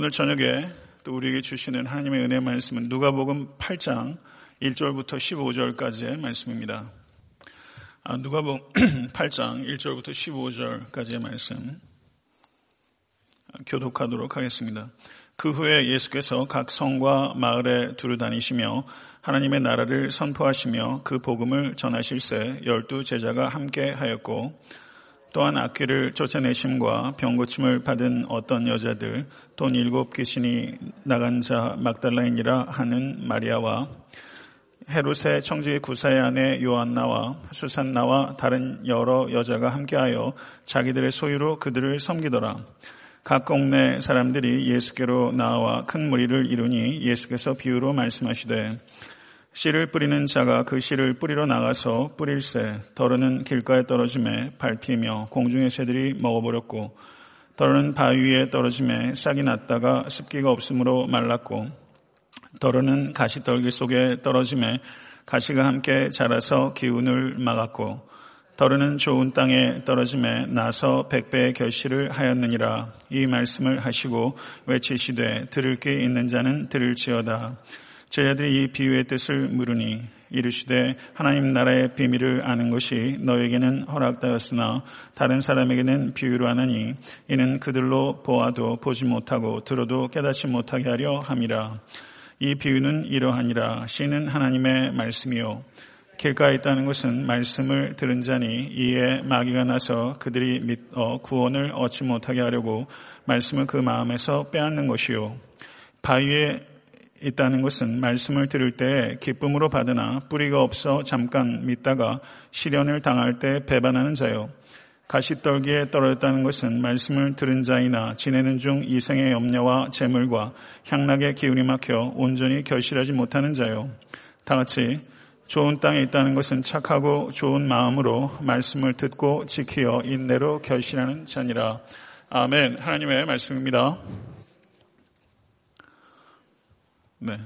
오늘 저녁에 또 우리에게 주시는 하나님의 은혜 말씀은 누가복음 8장 1절부터 15절까지의 말씀입니다. 아, 누가복음 8장 1절부터 15절까지의 말씀 교독하도록 하겠습니다. 그 후에 예수께서 각 성과 마을에 두루 다니시며 하나님의 나라를 선포하시며 그 복음을 전하실새 열두 제자가 함께 하였고 또한 악귀를 쫓아내심과 병고침을 받은 어떤 여자들 돈 일곱 귀신이 나간 자 막달라인이라 하는 마리아와 헤롯의 청지 구사의 아내 요한나와 수산나와 다른 여러 여자가 함께하여 자기들의 소유로 그들을 섬기더라. 각 동네 사람들이 예수께로 나와 큰 무리를 이루니 예수께서 비유로 말씀하시되 씨를 뿌리는 자가 그 씨를 뿌리러 나가서 뿌릴새 더러는 길가에 떨어짐에 밟히며 공중의 새들이 먹어버렸고 더러는 바위 위에 떨어짐에 싹이 났다가 습기가 없으므로 말랐고 더러는 가시떨기 속에 떨어짐에 가시가 함께 자라서 기운을 막았고 더러는 좋은 땅에 떨어짐에 나서 백배의 결실을 하였느니라. 이 말씀을 하시고 외치시되 들을 게 있는 자는 들을지어다 제자들이 이 비유의 뜻을 물으니 이르시되 하나님 나라의 비밀을 아는 것이 너에게는 허락되었으나 다른 사람에게는 비유로 하느니 이는 그들로 보아도 보지 못하고 들어도 깨닫지 못하게 하려 함이라. 이 비유는 이러하니라. 씨는 하나님의 말씀이요. 길가에 있다는 것은 말씀을 들은 자니 이에 마귀가 나서 그들이 믿어 구원을 얻지 못하게 하려고 말씀을 그 마음에서 빼앗는 것이요. 바위에 있다는 것은 말씀을 들을 때 기쁨으로 받으나 뿌리가 없어 잠깐 믿다가 시련을 당할 때 배반하는 자요. 가시떨기에 떨어졌다는 것은 말씀을 들은 자이나 지내는 중 이생의 염려와 재물과 향락의 기운이 막혀 온전히 결실하지 못하는 자요. 다 같이 좋은 땅에 있다는 것은 착하고 좋은 마음으로 말씀을 듣고 지키어 인내로 결실하는 자니라. 아멘. 하나님의 말씀입니다. 네.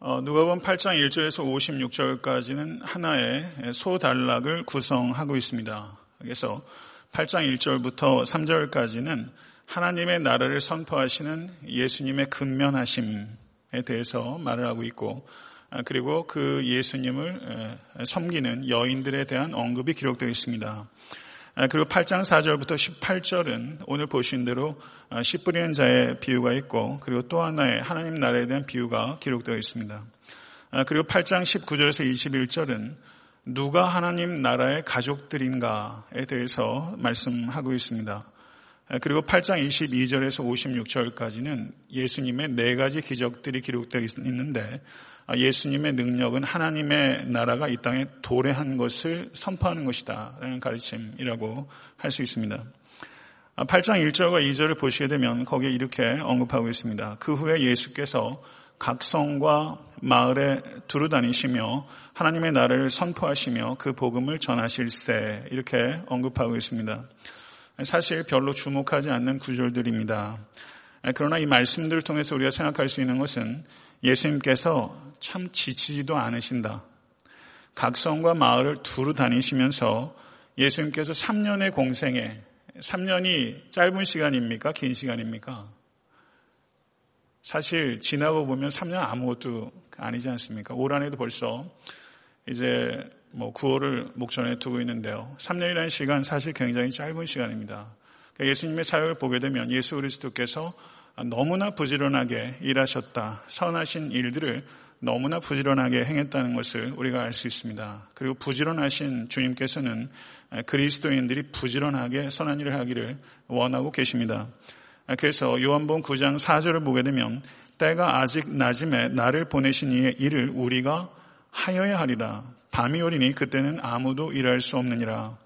어, 누가복음 8장 1절에서 56절까지는 하나의 소단락을 구성하고 있습니다. 그래서 8장 1절부터 3절까지는 하나님의 나라를 선포하시는 예수님의 근면하심에 대해서 말을 하고 있고 아, 그리고 그 예수님을 섬기는 여인들에 대한 언급이 기록되어 있습니다. 아, 그리고 8장 4절부터 18절은 오늘 보신 대로 아, 씨 뿌리는 자의 비유가 있고 그리고 또 하나의 하나님 나라에 대한 비유가 기록되어 있습니다. 아, 그리고 8장 19절에서 21절은 누가 하나님 나라의 가족들인가에 대해서 말씀하고 있습니다. 그리고 8장 22절에서 56절까지는 예수님의 네 가지 기적들이 기록되어 있는데 아, 예수님의 능력은 하나님의 나라가 이 땅에 도래한 것을 선포하는 것이다. 라는 가르침이라고 할 수 있습니다. 8장 아, 1절과 2절을 보시게 되면 거기에 이렇게 언급하고 있습니다. 그 후에 예수께서 각 성과 마을에 두루 다니시며 하나님의 나라를 선포하시며 그 복음을 전하실세 이렇게 언급하고 있습니다. 사실 별로 주목하지 않는 구절들입니다. 그러나 이 말씀들을 통해서 우리가 생각할 수 있는 것은 예수님께서 참 지치지도 않으신다. 각 성과 마을을 두루 다니시면서 예수님께서 3년의 공생에 3년이 짧은 시간입니까? 긴 시간입니까? 사실 지나고 보면 3년 아무것도 아니지 않습니까? 올 한해도 벌써 이제 뭐 9월을 목전에 두고 있는데요. 3년이라는 시간 사실 굉장히 짧은 시간입니다. 그러니까 예수님의 사역을 보게 되면 예수 그리스도께서 너무나 부지런하게 일하셨다. 선하신 일들을 너무나 부지런하게 행했다는 것을 우리가 알 수 있습니다. 그리고 부지런하신 주님께서는 그리스도인들이 부지런하게 선한 일을 하기를 원하고 계십니다. 그래서 요한복음 9장 4절을 보게 되면 때가 아직 낮음에 나를 보내신 이의 일을 우리가 하여야 하리라. 밤이 오리니 그때는 아무도 일할 수 없느니라.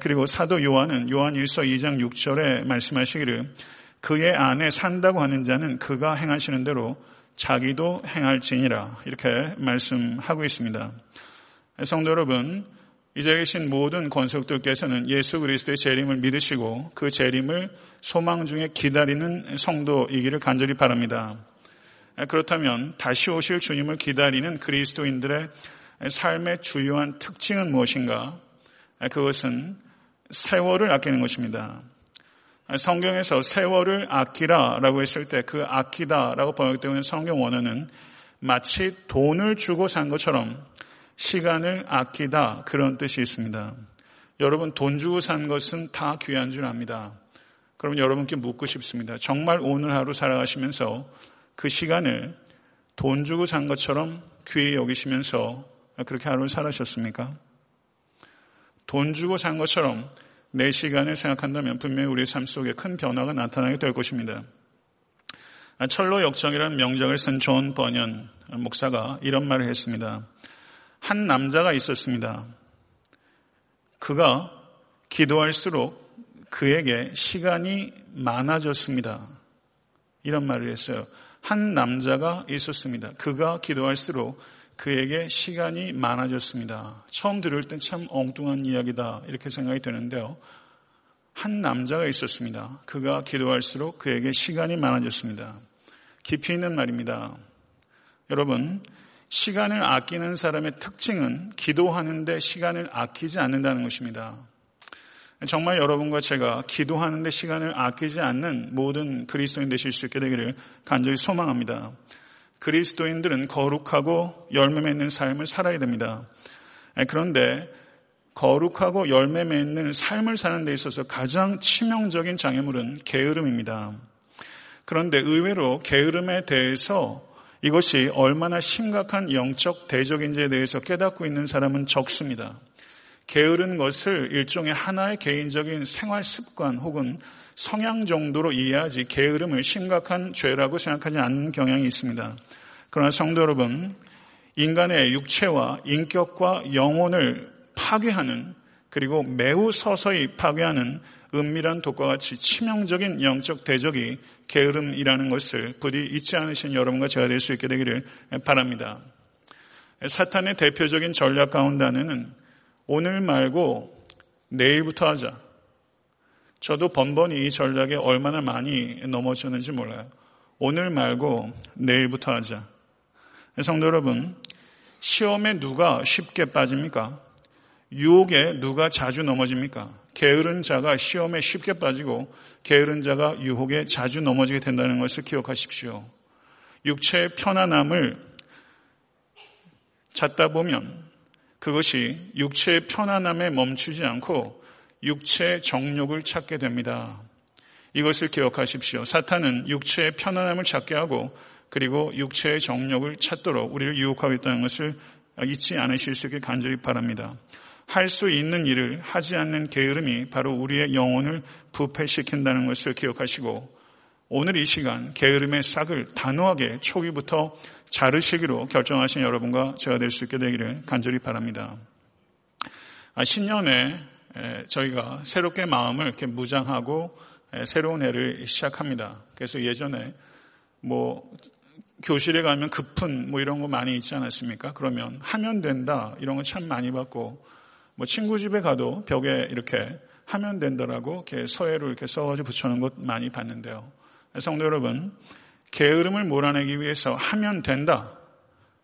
그리고 사도 요한은 요한 1서 2장 6절에 말씀하시기를 그의 안에 산다고 하는 자는 그가 행하시는 대로 자기도 행할지니라 이렇게 말씀하고 있습니다. 성도 여러분, 이 자리에 계신 모든 권속들께서는 예수 그리스도의 재림을 믿으시고 그 재림을 소망 중에 기다리는 성도이기를 간절히 바랍니다. 그렇다면 다시 오실 주님을 기다리는 그리스도인들의 삶의 주요한 특징은 무엇인가? 그것은 세월을 아끼는 것입니다. 성경에서 세월을 아끼라라고 했을 때 그 아끼다라고 번역되고 있는 성경 원어는 마치 돈을 주고 산 것처럼 시간을 아끼다 그런 뜻이 있습니다. 여러분 돈 주고 산 것은 다 귀한 줄 압니다. 그럼 여러분께 묻고 싶습니다. 정말 오늘 하루 살아가시면서 그 시간을 돈 주고 산 것처럼 귀히 여기시면서 그렇게 하루를 살아셨습니까? 돈 주고 산 것처럼 내 시간을 생각한다면 분명히 우리의 삶 속에 큰 변화가 나타나게 될 것입니다. 천로 역정이라는 명작을 쓴 존 버년 목사가 이런 말을 했습니다. 한 남자가 있었습니다. 그가 기도할수록 그에게 시간이 많아졌습니다. 이런 말을 했어요. 한 남자가 있었습니다. 그가 기도할수록 그에게 시간이 많아졌습니다. 처음 들을 땐 참 엉뚱한 이야기다 이렇게 생각이 드는데요. 한 남자가 있었습니다. 그가 기도할수록 그에게 시간이 많아졌습니다. 깊이 있는 말입니다. 여러분, 시간을 아끼는 사람의 특징은 기도하는데 시간을 아끼지 않는다는 것입니다. 정말 여러분과 제가 기도하는데 시간을 아끼지 않는 모든 그리스도인 되실 수 있게 되기를 간절히 소망합니다. 그리스도인들은 거룩하고 열매 맺는 삶을 살아야 됩니다. 그런데 거룩하고 열매 맺는 삶을 사는 데 있어서 가장 치명적인 장애물은 게으름입니다. 그런데 의외로 게으름에 대해서 이것이 얼마나 심각한 영적 대적인지에 대해서 깨닫고 있는 사람은 적습니다. 게으른 것을 일종의 하나의 개인적인 생활 습관 혹은 성향 정도로 이해하지 게으름을 심각한 죄라고 생각하지 않는 경향이 있습니다. 그러나 성도 여러분, 인간의 육체와 인격과 영혼을 파괴하는 그리고 매우 서서히 파괴하는 은밀한 독과 같이 치명적인 영적 대적이 게으름이라는 것을 부디 잊지 않으신 여러분과 제가 될 수 있게 되기를 바랍니다. 사탄의 대표적인 전략 가운데 하나는 오늘 말고 내일부터 하자. 저도 번번이 이 전략에 얼마나 많이 넘어졌는지 몰라요. 오늘 말고 내일부터 하자. 성도 여러분, 시험에 누가 쉽게 빠집니까? 유혹에 누가 자주 넘어집니까? 게으른 자가 시험에 쉽게 빠지고 게으른 자가 유혹에 자주 넘어지게 된다는 것을 기억하십시오. 육체의 편안함을 찾다 보면 그것이 육체의 편안함에 멈추지 않고 육체의 정욕을 찾게 됩니다. 이것을 기억하십시오. 사탄은 육체의 편안함을 찾게 하고 그리고 육체의 정욕을 찾도록 우리를 유혹하겠다는 것을 잊지 않으실 수 있게 간절히 바랍니다. 할 수 있는 일을 하지 않는 게으름이 바로 우리의 영혼을 부패시킨다는 것을 기억하시고 오늘 이 시간 게으름의 싹을 단호하게 초기부터 자르시기로 결정하신 여러분과 제가 될 수 있게 되기를 간절히 바랍니다. 아, 신년에 저희가 새롭게 마음을 이렇게 무장하고 새로운 해를 시작합니다. 그래서 예전에 뭐 교실에 가면 급훈 뭐 이런 거 많이 있지 않았습니까? 그러면 하면 된다 이런 거 참 많이 받고 뭐 친구 집에 가도 벽에 이렇게 하면 된다라고 이렇게 서예로 이렇게 써가지고 붙여놓은 것 많이 봤는데요. 성도 여러분, 게으름을 몰아내기 위해서 하면 된다.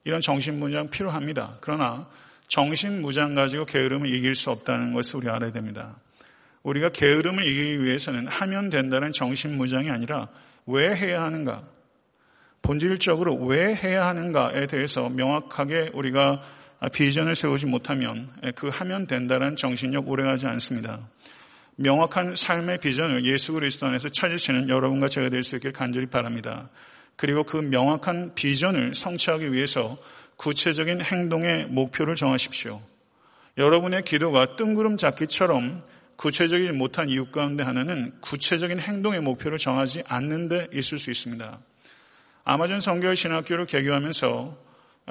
이런 정신무장 필요합니다. 그러나 정신 무장 가지고 게으름을 이길 수 없다는 것을 우리 알아야 됩니다. 우리가 게으름을 이기기 위해서는 하면 된다는 정신 무장이 아니라 왜 해야 하는가? 본질적으로 왜 해야 하는가에 대해서 명확하게 우리가 아, 비전을 세우지 못하면 예, 그 하면 된다는 정신력 오래가지 않습니다. 명확한 삶의 비전을 예수 그리스도 안에서 찾으시는 여러분과 제가 될 수 있길 간절히 바랍니다. 그리고 그 명확한 비전을 성취하기 위해서 구체적인 행동의 목표를 정하십시오. 여러분의 기도가 뜬구름 잡기처럼 구체적이지 못한 이유 가운데 하나는 구체적인 행동의 목표를 정하지 않는 데 있을 수 있습니다. 아마존 성결 신학교를 개교하면서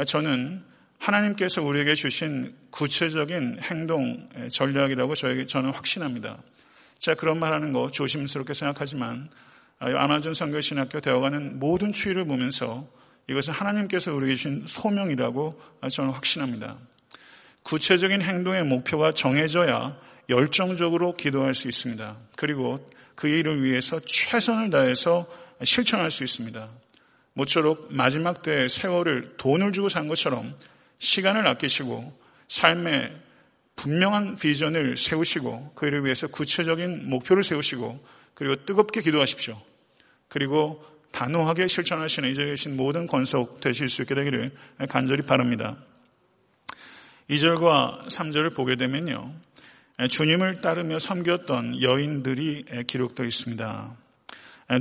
저는 하나님께서 우리에게 주신 구체적인 행동 전략이라고 저에게 저는 확신합니다. 제가 그런 말하는 거 조심스럽게 생각하지만 아마존 선교신학교 되어가는 모든 추이를 보면서 이것은 하나님께서 우리에게 주신 소명이라고 저는 확신합니다. 구체적인 행동의 목표가 정해져야 열정적으로 기도할 수 있습니다. 그리고 그 일을 위해서 최선을 다해서 실천할 수 있습니다. 모쪼록 마지막 때 세월을 돈을 주고 산 것처럼 시간을 아끼시고 삶의 분명한 비전을 세우시고 그 일을 위해서 구체적인 목표를 세우시고 그리고 뜨겁게 기도하십시오. 그리고 단호하게 실천하시는 이제 계신 모든 권속 되실 수 있게 되기를 간절히 바랍니다. 2절과 3절을 보게 되면요. 주님을 따르며 섬겼던 여인들이 기록되어 있습니다.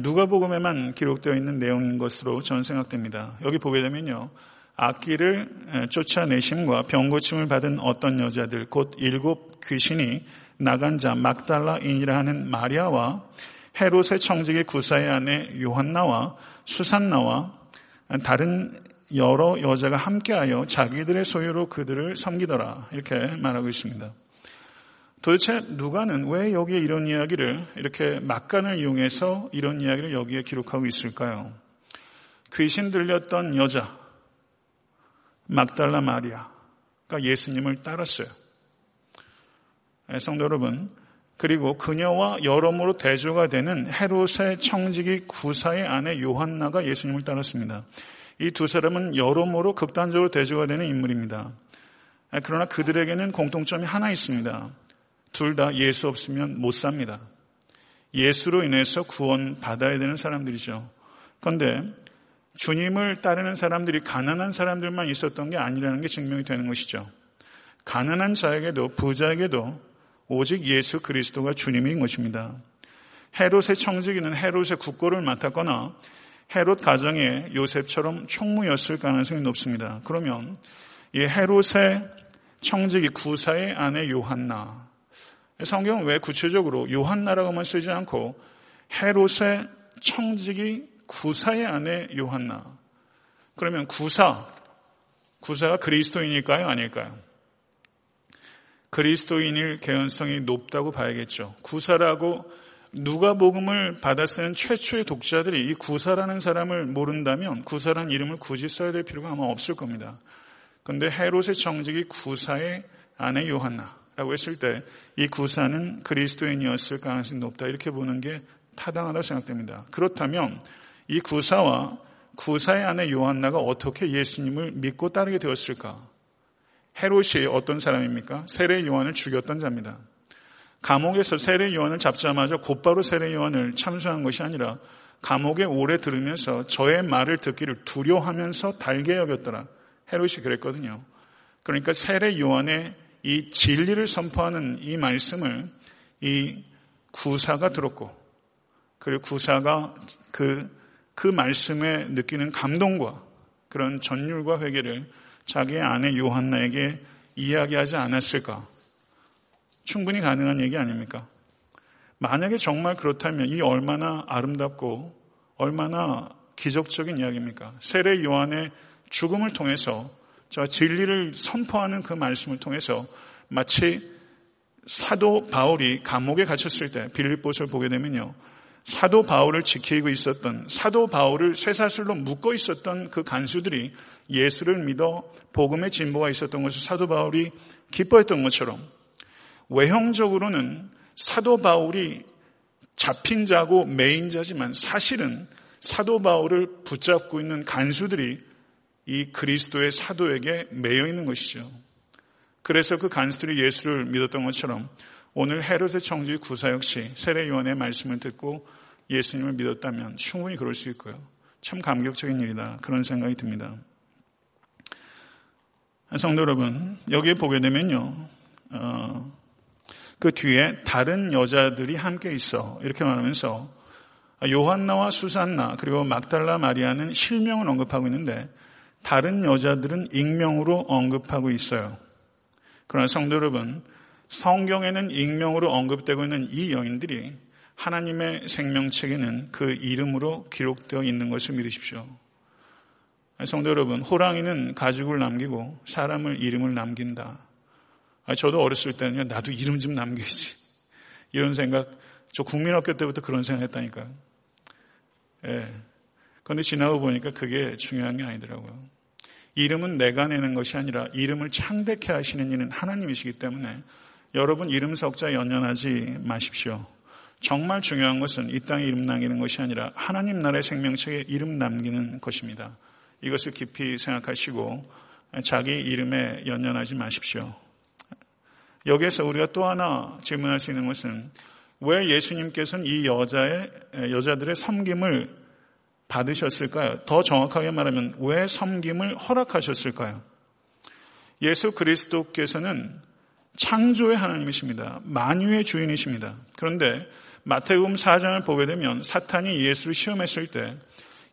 누가복음에만 기록되어 있는 내용인 것으로 저는 생각됩니다. 여기 보게 되면요. 악기를 쫓아내심과 병고침을 받은 어떤 여자들 곧 일곱 귀신이 나간 자 막달라인이라 하는 마리아와 헤롯의 청직의 구사의 아내 요한나와 수산나와 다른 여러 여자가 함께하여 자기들의 소유로 그들을 섬기더라 이렇게 말하고 있습니다. 도대체 누가는 왜 여기에 이런 이야기를 이렇게 막간을 이용해서 이런 이야기를 여기에 기록하고 있을까요? 귀신 들렸던 여자 막달라 마리아가 예수님을 따랐어요. 네, 성도 여러분, 그리고 그녀와 여러모로 대조가 되는 헤롯의 청지기 구사의 아내 요한나가 예수님을 따랐습니다. 이 두 사람은 여러모로 극단적으로 대조가 되는 인물입니다. 그러나 그들에게는 공통점이 하나 있습니다. 둘 다 예수 없으면 못 삽니다. 예수로 인해서 구원 받아야 되는 사람들이죠. 그런데 주님을 따르는 사람들이 가난한 사람들만 있었던 게 아니라는 게 증명이 되는 것이죠. 가난한 자에게도 부자에게도 오직 예수 그리스도가 주님인 것입니다. 헤롯의 청지기는 헤롯의 국고를 맡았거나 헤롯 가정의 요셉처럼 총무였을 가능성이 높습니다. 그러면 이 헤롯의 청지기 구사의 아내 요한나 성경은 왜 구체적으로 요한나라고만 쓰지 않고 헤롯의 청지기 구사의 아내 요한나 그러면 구사 구사가 그리스도인일까요 아닐까요? 그리스도인일 개연성이 높다고 봐야겠죠. 구사라고 누가 복음을 받아 쓰는 최초의 독자들이 이 구사라는 사람을 모른다면 구사라는 이름을 굳이 써야 될 필요가 아마 없을 겁니다. 그런데 헤롯의 정직이 구사의 아내 요한나라고 했을 때 이 구사는 그리스도인이었을 가능성이 높다 이렇게 보는 게 타당하다고 생각됩니다. 그렇다면 이 구사와 구사의 아내 요한나가 어떻게 예수님을 믿고 따르게 되었을까? 헤롯이 어떤 사람입니까? 세례 요한을 죽였던 자입니다. 감옥에서 세례 요한을 잡자마자 곧바로 세례 요한을 참수한 것이 아니라 감옥에 오래 들으면서 저의 말을 듣기를 두려워하면서 달게 여겼더라. 헤롯이 그랬거든요. 그러니까 세례 요한의 이 진리를 선포하는 이 말씀을 이 구사가 들었고 그리고 구사가 그, 그 말씀에 느끼는 감동과 그런 전율과 회개를 자기의 아내 요한나에게 이야기하지 않았을까? 충분히 가능한 얘기 아닙니까? 만약에 정말 그렇다면 이 얼마나 아름답고 얼마나 기적적인 이야기입니까? 세례 요한의 죽음을 통해서 저 진리를 선포하는 그 말씀을 통해서 마치 사도 바울이 감옥에 갇혔을 때 빌립보서를 보게 되면요. 사도 바울을 지키고 있었던 사도 바울을 쇠사슬로 묶어 있었던 그 간수들이 예수를 믿어 복음의 진보가 있었던 것을 사도 바울이 기뻐했던 것처럼 외형적으로는 사도 바울이 잡힌 자고 메인자지만 사실은 사도 바울을 붙잡고 있는 간수들이 이 그리스도의 사도에게 매여 있는 것이죠. 그래서 그 간수들이 예수를 믿었던 것처럼 오늘 헤롯의 청지 구사 역시 세례요한의 말씀을 듣고 예수님을 믿었다면 충분히 그럴 수 있고요. 참 감격적인 일이다. 그런 생각이 듭니다. 성도 여러분, 여기에 보게 되면요, 어, 그 뒤에 다른 여자들이 함께 있어. 이렇게 말하면서 요한나와 수산나 그리고 막달라 마리아는 실명을 언급하고 있는데 다른 여자들은 익명으로 언급하고 있어요. 그러나 성도 여러분, 성경에는 익명으로 언급되고 있는 이 여인들이 하나님의 생명책에는 그 이름으로 기록되어 있는 것을 믿으십시오. 성도 여러분, 호랑이는 가죽을 남기고 사람을 이름을 남긴다. 저도 어렸을 때는 나도 이름 좀 남겨야지. 이런 생각, 저 국민학교 때부터 그런 생각 했다니까요. 예. 그런데 지나고 보니까 그게 중요한 게 아니더라고요. 이름은 내가 내는 것이 아니라 이름을 창대케 하시는 이는 하나님이시기 때문에 여러분 이름 석자 연연하지 마십시오. 정말 중요한 것은 이 땅에 이름 남기는 것이 아니라 하나님 나라의 생명책에 이름 남기는 것입니다. 이것을 깊이 생각하시고 자기 이름에 연연하지 마십시오. 여기에서 우리가 또 하나 질문할 수 있는 것은 왜 예수님께서는 이 여자의, 여자들의 섬김을 받으셨을까요? 더 정확하게 말하면 왜 섬김을 허락하셨을까요? 예수 그리스도께서는 창조의 하나님이십니다. 만유의 주인이십니다. 그런데 마태복음 4장을 보게 되면 사탄이 예수를 시험했을 때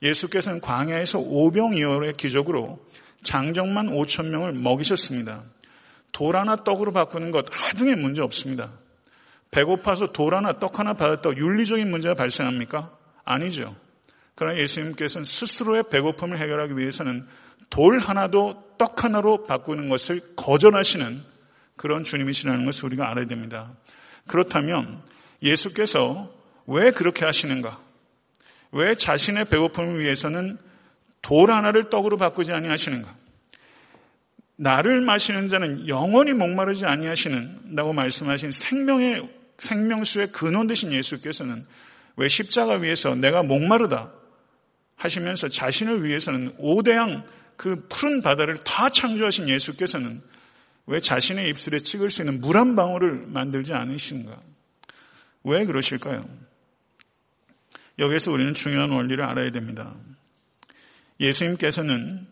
예수께서는 광야에서 오병이어의 기적으로 장정만 5천 명을 먹이셨습니다. 돌 하나 떡으로 바꾸는 것 하등의 문제 없습니다. 배고파서 돌 하나 떡 하나 받았다고 윤리적인 문제가 발생합니까? 아니죠. 그러나 예수님께서는 스스로의 배고픔을 해결하기 위해서는 돌 하나도 떡 하나로 바꾸는 것을 거절하시는 그런 주님이시라는 것을 우리가 알아야 됩니다. 그렇다면 예수께서 왜 그렇게 하시는가? 왜 자신의 배고픔을 위해서는 돌 하나를 떡으로 바꾸지 아니하시는가? 나를 마시는 자는 영원히 목마르지 아니하시는다고 말씀하신 생명의 생명수의 근원 되신 예수께서는 왜 십자가 위에서 내가 목마르다 하시면서 자신을 위해서는 오대양 그 푸른 바다를 다 창조하신 예수께서는 왜 자신의 입술에 찍을 수 있는 물 한 방울을 만들지 않으신가? 왜 그러실까요? 여기에서 우리는 중요한 원리를 알아야 됩니다. 예수님께서는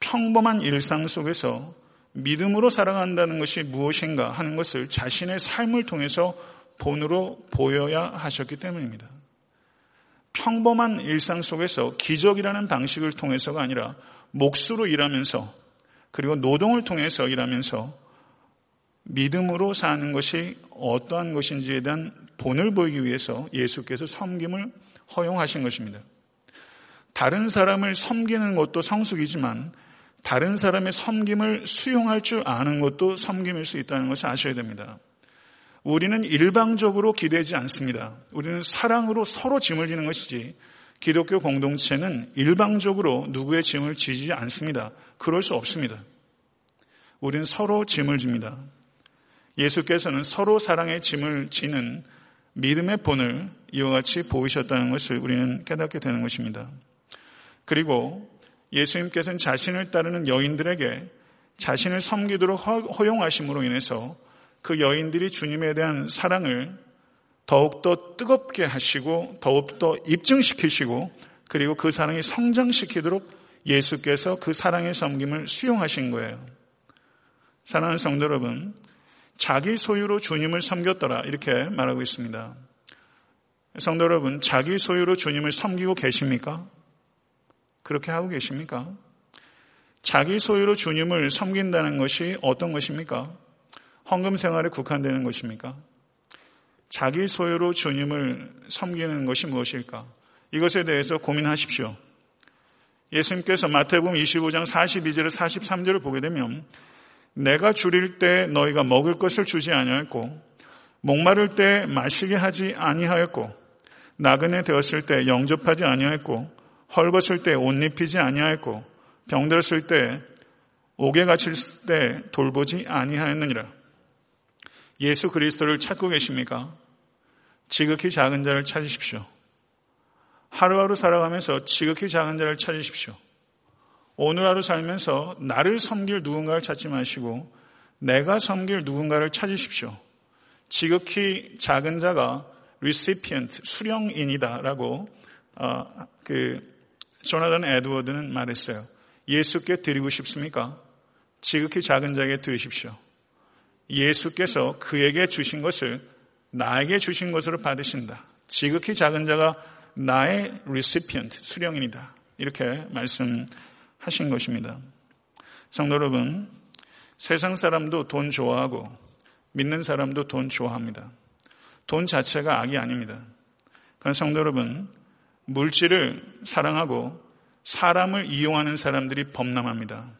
평범한 일상 속에서 믿음으로 살아간다는 것이 무엇인가 하는 것을 자신의 삶을 통해서 본으로 보여야 하셨기 때문입니다. 평범한 일상 속에서 기적이라는 방식을 통해서가 아니라 몫으로 일하면서 그리고 노동을 통해서 일하면서 믿음으로 사는 것이 어떠한 것인지에 대한 본을 보이기 위해서 예수께서 섬김을 허용하신 것입니다. 다른 사람을 섬기는 것도 성숙이지만 다른 사람의 섬김을 수용할 줄 아는 것도 섬김일 수 있다는 것을 아셔야 됩니다. 우리는 일방적으로 기대지 않습니다. 우리는 사랑으로 서로 짐을 지는 것이지 기독교 공동체는 일방적으로 누구의 짐을 지지 않습니다. 그럴 수 없습니다. 우리는 서로 짐을 집니다. 예수께서는 서로 사랑의 짐을 지는 믿음의 본을 이와 같이 보이셨다는 것을 우리는 깨닫게 되는 것입니다. 그리고 예수님께서는 자신을 따르는 여인들에게 자신을 섬기도록 허용하심으로 인해서 그 여인들이 주님에 대한 사랑을 더욱더 뜨겁게 하시고 더욱더 입증시키시고 그리고 그 사랑이 성장시키도록 예수께서 그 사랑의 섬김을 수용하신 거예요. 사랑하는 성도 여러분, 자기 소유로 주님을 섬겼더라 이렇게 말하고 있습니다. 성도 여러분, 자기 소유로 주님을 섬기고 계십니까? 그렇게 하고 계십니까? 자기 소유로 주님을 섬긴다는 것이 어떤 것입니까? 헌금 생활에 국한되는 것입니까? 자기 소유로 주님을 섬기는 것이 무엇일까? 이것에 대해서 고민하십시오. 예수님께서 마태복음 25장 42절 43절을 보게 되면 내가 줄일 때 너희가 먹을 것을 주지 아니하였고 목마를 때 마시게 하지 아니하였고 나그네 되었을 때 영접하지 아니하였고 헐벗을 때 옷 입히지 아니하였고 병들었을 때 옥에 갇힐 때 돌보지 아니하였느니라. 예수 그리스도를 찾고 계십니까? 지극히 작은 자를 찾으십시오. 하루하루 살아가면서 지극히 작은 자를 찾으십시오. 오늘 하루 살면서 나를 섬길 누군가를 찾지 마시고 내가 섬길 누군가를 찾으십시오. 지극히 작은 자가 recipient, 수령인이다라고 어, 그 조나단 에드워드는 말했어요. 예수께 드리고 싶습니까? 지극히 작은 자에게 드리십시오. 예수께서 그에게 주신 것을 나에게 주신 것으로 받으신다. 지극히 작은 자가 나의 recipient, 수령인이다. 이렇게 말씀하신 것입니다. 성도 여러분, 세상 사람도 돈 좋아하고 믿는 사람도 돈 좋아합니다. 돈 자체가 악이 아닙니다. 그런 성도 여러분, 물질을 사랑하고 사람을 이용하는 사람들이 범람합니다.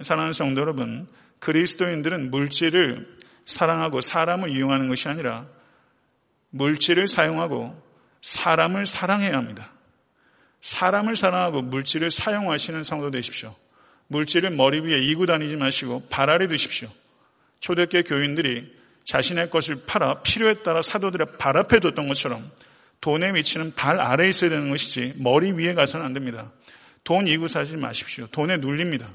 사랑하는 성도 여러분, 그리스도인들은 물질을 사랑하고 사람을 이용하는 것이 아니라 물질을 사용하고 사람을 사랑해야 합니다. 사람을 사랑하고 물질을 사용하시는 성도 되십시오. 물질을 머리 위에 이고 다니지 마시고 발 아래 두십시오. 초대교 교인들이 자신의 것을 팔아 필요에 따라 사도들의 발 앞에 뒀던 것처럼 돈의 위치는 발 아래에 있어야 되는 것이지 머리 위에 가서는 안 됩니다. 돈 이고 사지 마십시오. 돈에 눌립니다.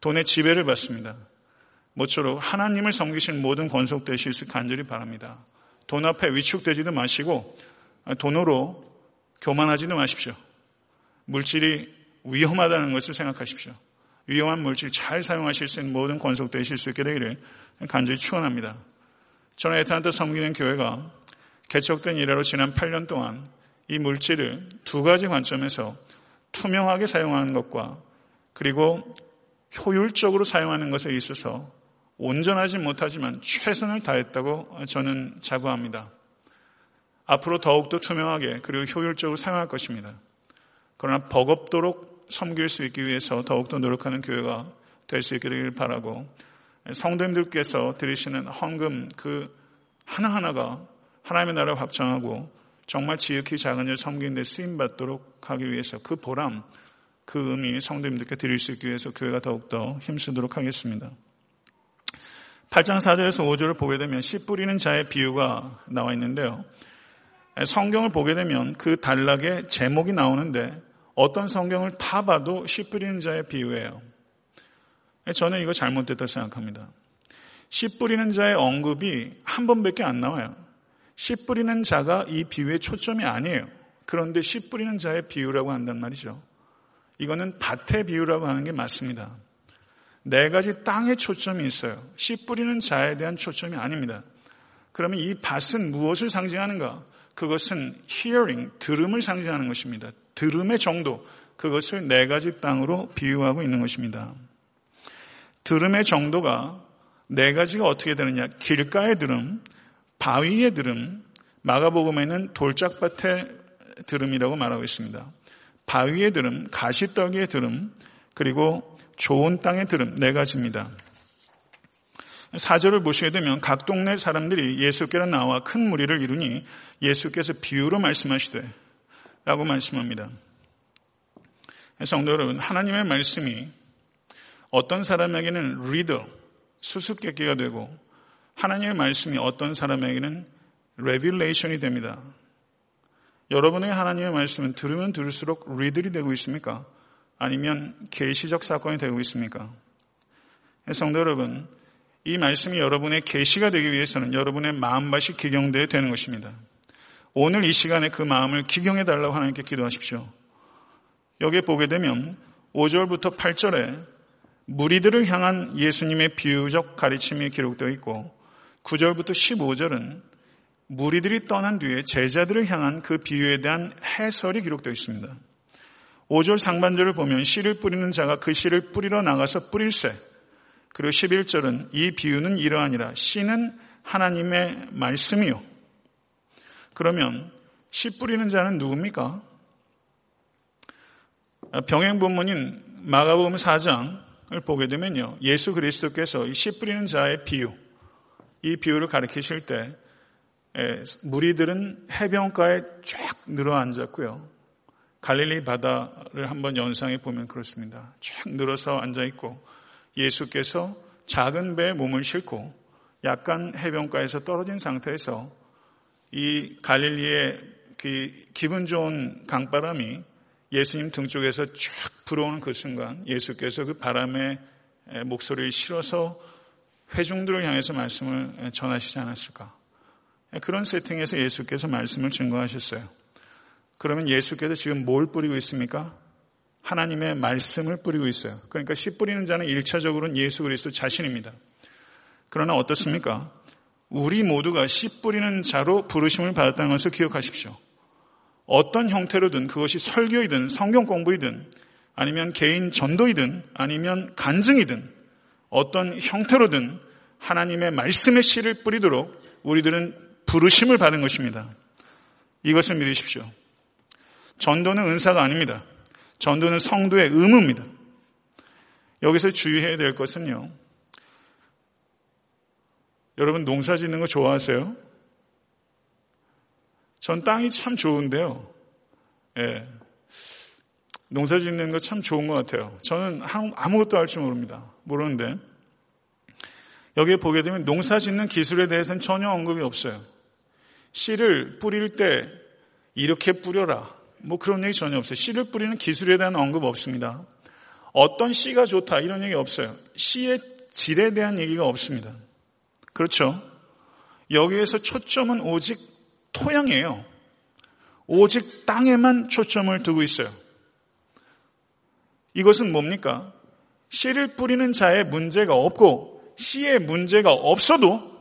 돈의 지배를 받습니다. 모쪼록 하나님을 섬기신 모든 권속되실 수 간절히 바랍니다. 돈 앞에 위축되지도 마시고 돈으로 교만하지도 마십시오. 물질이 위험하다는 것을 생각하십시오. 위험한 물질 잘 사용하실 수 있는 모든 권속 되실 수 있게 되기를 간절히 축원합니다. 저는 에탄트 섬기는 교회가 개척된 이래로 지난 8년 동안 이 물질을 두 가지 관점에서 투명하게 사용하는 것과 그리고 효율적으로 사용하는 것에 있어서 온전하지 못하지만 최선을 다했다고 저는 자부합니다. 앞으로 더욱더 투명하게 그리고 효율적으로 사용할 것입니다. 그러나 버겁도록 섬길 수 있기 위해서 더욱더 노력하는 교회가 될 수 있기를 바라고 성도님들께서 들으시는 헌금 그 하나하나가 하나님의 나라를 확장하고 정말 지극히 작은 일 섬기는 데 쓰임받도록 하기 위해서 그 보람, 그 의미 성도님들께 드릴 수 있기 위해서 교회가 더욱더 힘쓰도록 하겠습니다. 8장 4절에서 5절을 보게 되면 씨 뿌리는 자의 비유가 나와 있는데요. 성경을 보게 되면 그 단락에 제목이 나오는데 어떤 성경을 타 봐도 씨 뿌리는 자의 비유예요. 저는 이거 잘못됐다고 생각합니다. 씨 뿌리는 자의 언급이 한 번밖에 안 나와요. 씨 뿌리는 자가 이 비유의 초점이 아니에요. 그런데 씨 뿌리는 자의 비유라고 한단 말이죠. 이거는 밭의 비유라고 하는 게 맞습니다. 네 가지 땅에 초점이 있어요. 씨 뿌리는 자에 대한 초점이 아닙니다. 그러면 이 밭은 무엇을 상징하는가? 그것은 hearing, 들음을 상징하는 것입니다. 들음의 정도, 그것을 네 가지 땅으로 비유하고 있는 것입니다. 들음의 정도가 네 가지가 어떻게 되느냐? 길가의 들음, 바위의 들음, 마가복음에는 돌짝밭의 들음이라고 말하고 있습니다. 바위의 들음, 가시떡이의 들음, 그리고 좋은 땅의 들음 네 가지입니다. 사절을 보시게 되면 각 동네 사람들이 예수께로 나와 큰 무리를 이루니 예수께서 비유로 말씀하시되 라고 말씀합니다. 성도 여러분, 하나님의 말씀이 어떤 사람에게는 riddle, 수수께끼가 되고 하나님의 말씀이 어떤 사람에게는 revelation이 됩니다. 여러분의 하나님의 말씀은 들으면 들을수록 riddle이 되고 있습니까? 아니면 계시적 사건이 되고 있습니까? 성도 여러분, 이 말씀이 여러분의 계시가 되기 위해서는 여러분의 마음밭이 기경되어야 되는 것입니다. 오늘 이 시간에 그 마음을 기경해 달라고 하나님께 기도하십시오. 여기에 보게 되면 5절부터 8절에 무리들을 향한 예수님의 비유적 가르침이 기록되어 있고 9절부터 15절은 무리들이 떠난 뒤에 제자들을 향한 그 비유에 대한 해설이 기록되어 있습니다. 5절 상반절을 보면 씨를 뿌리는 자가 그 씨를 뿌리러 나가서 뿌릴새. 그리고 11절은 이 비유는 이러하니라. 씨는 하나님의 말씀이요. 그러면 씨 뿌리는 자는 누굽니까? 병행 본문인 마가복음 4장을 보게 되면요. 예수 그리스도께서 이씨 뿌리는 자의 비유, 이 비유를 가르치실 때 무리들은 해변가에 쫙 늘어 앉았고요. 갈릴리 바다를 한번 연상해 보면 그렇습니다. 쫙 늘어서 앉아 있고 예수께서 작은 배에 몸을 싣고 약간 해변가에서 떨어진 상태에서 이 갈릴리의 그 기분 좋은 강바람이 예수님 등 쪽에서 쫙 불어오는 그 순간 예수께서 그 바람에 목소리를 실어서 회중들을 향해서 말씀을 전하시지 않았을까. 그런 세팅에서 예수께서 말씀을 증거하셨어요. 그러면 예수께서 지금 뭘 뿌리고 있습니까? 하나님의 말씀을 뿌리고 있어요. 그러니까 씨 뿌리는 자는 1차적으로는 예수 그리스도 자신입니다. 그러나 어떻습니까? 우리 모두가 씨 뿌리는 자로 부르심을 받았다는 것을 기억하십시오. 어떤 형태로든 그것이 설교이든 성경 공부이든 아니면 개인 전도이든 아니면 간증이든 어떤 형태로든 하나님의 말씀의 씨를 뿌리도록 우리들은 부르심을 받은 것입니다. 이것을 믿으십시오. 전도는 은사가 아닙니다. 전도는 성도의 의무입니다. 여기서 주의해야 될 것은요. 여러분 농사 짓는 거 좋아하세요? 전 땅이 참 좋은데요. 예. 농사 짓는 거 참 좋은 것 같아요. 저는 아무것도 할 줄 모릅니다. 모르는데. 여기에 보게 되면 농사 짓는 기술에 대해서는 전혀 언급이 없어요. 씨를 뿌릴 때 이렇게 뿌려라. 뭐 그런 얘기 전혀 없어요. 씨를 뿌리는 기술에 대한 언급 없습니다. 어떤 씨가 좋다 이런 얘기 없어요. 씨의 질에 대한 얘기가 없습니다. 그렇죠? 여기에서 초점은 오직 토양이에요. 오직 땅에만 초점을 두고 있어요. 이것은 뭡니까? 씨를 뿌리는 자의 문제가 없고 씨의 문제가 없어도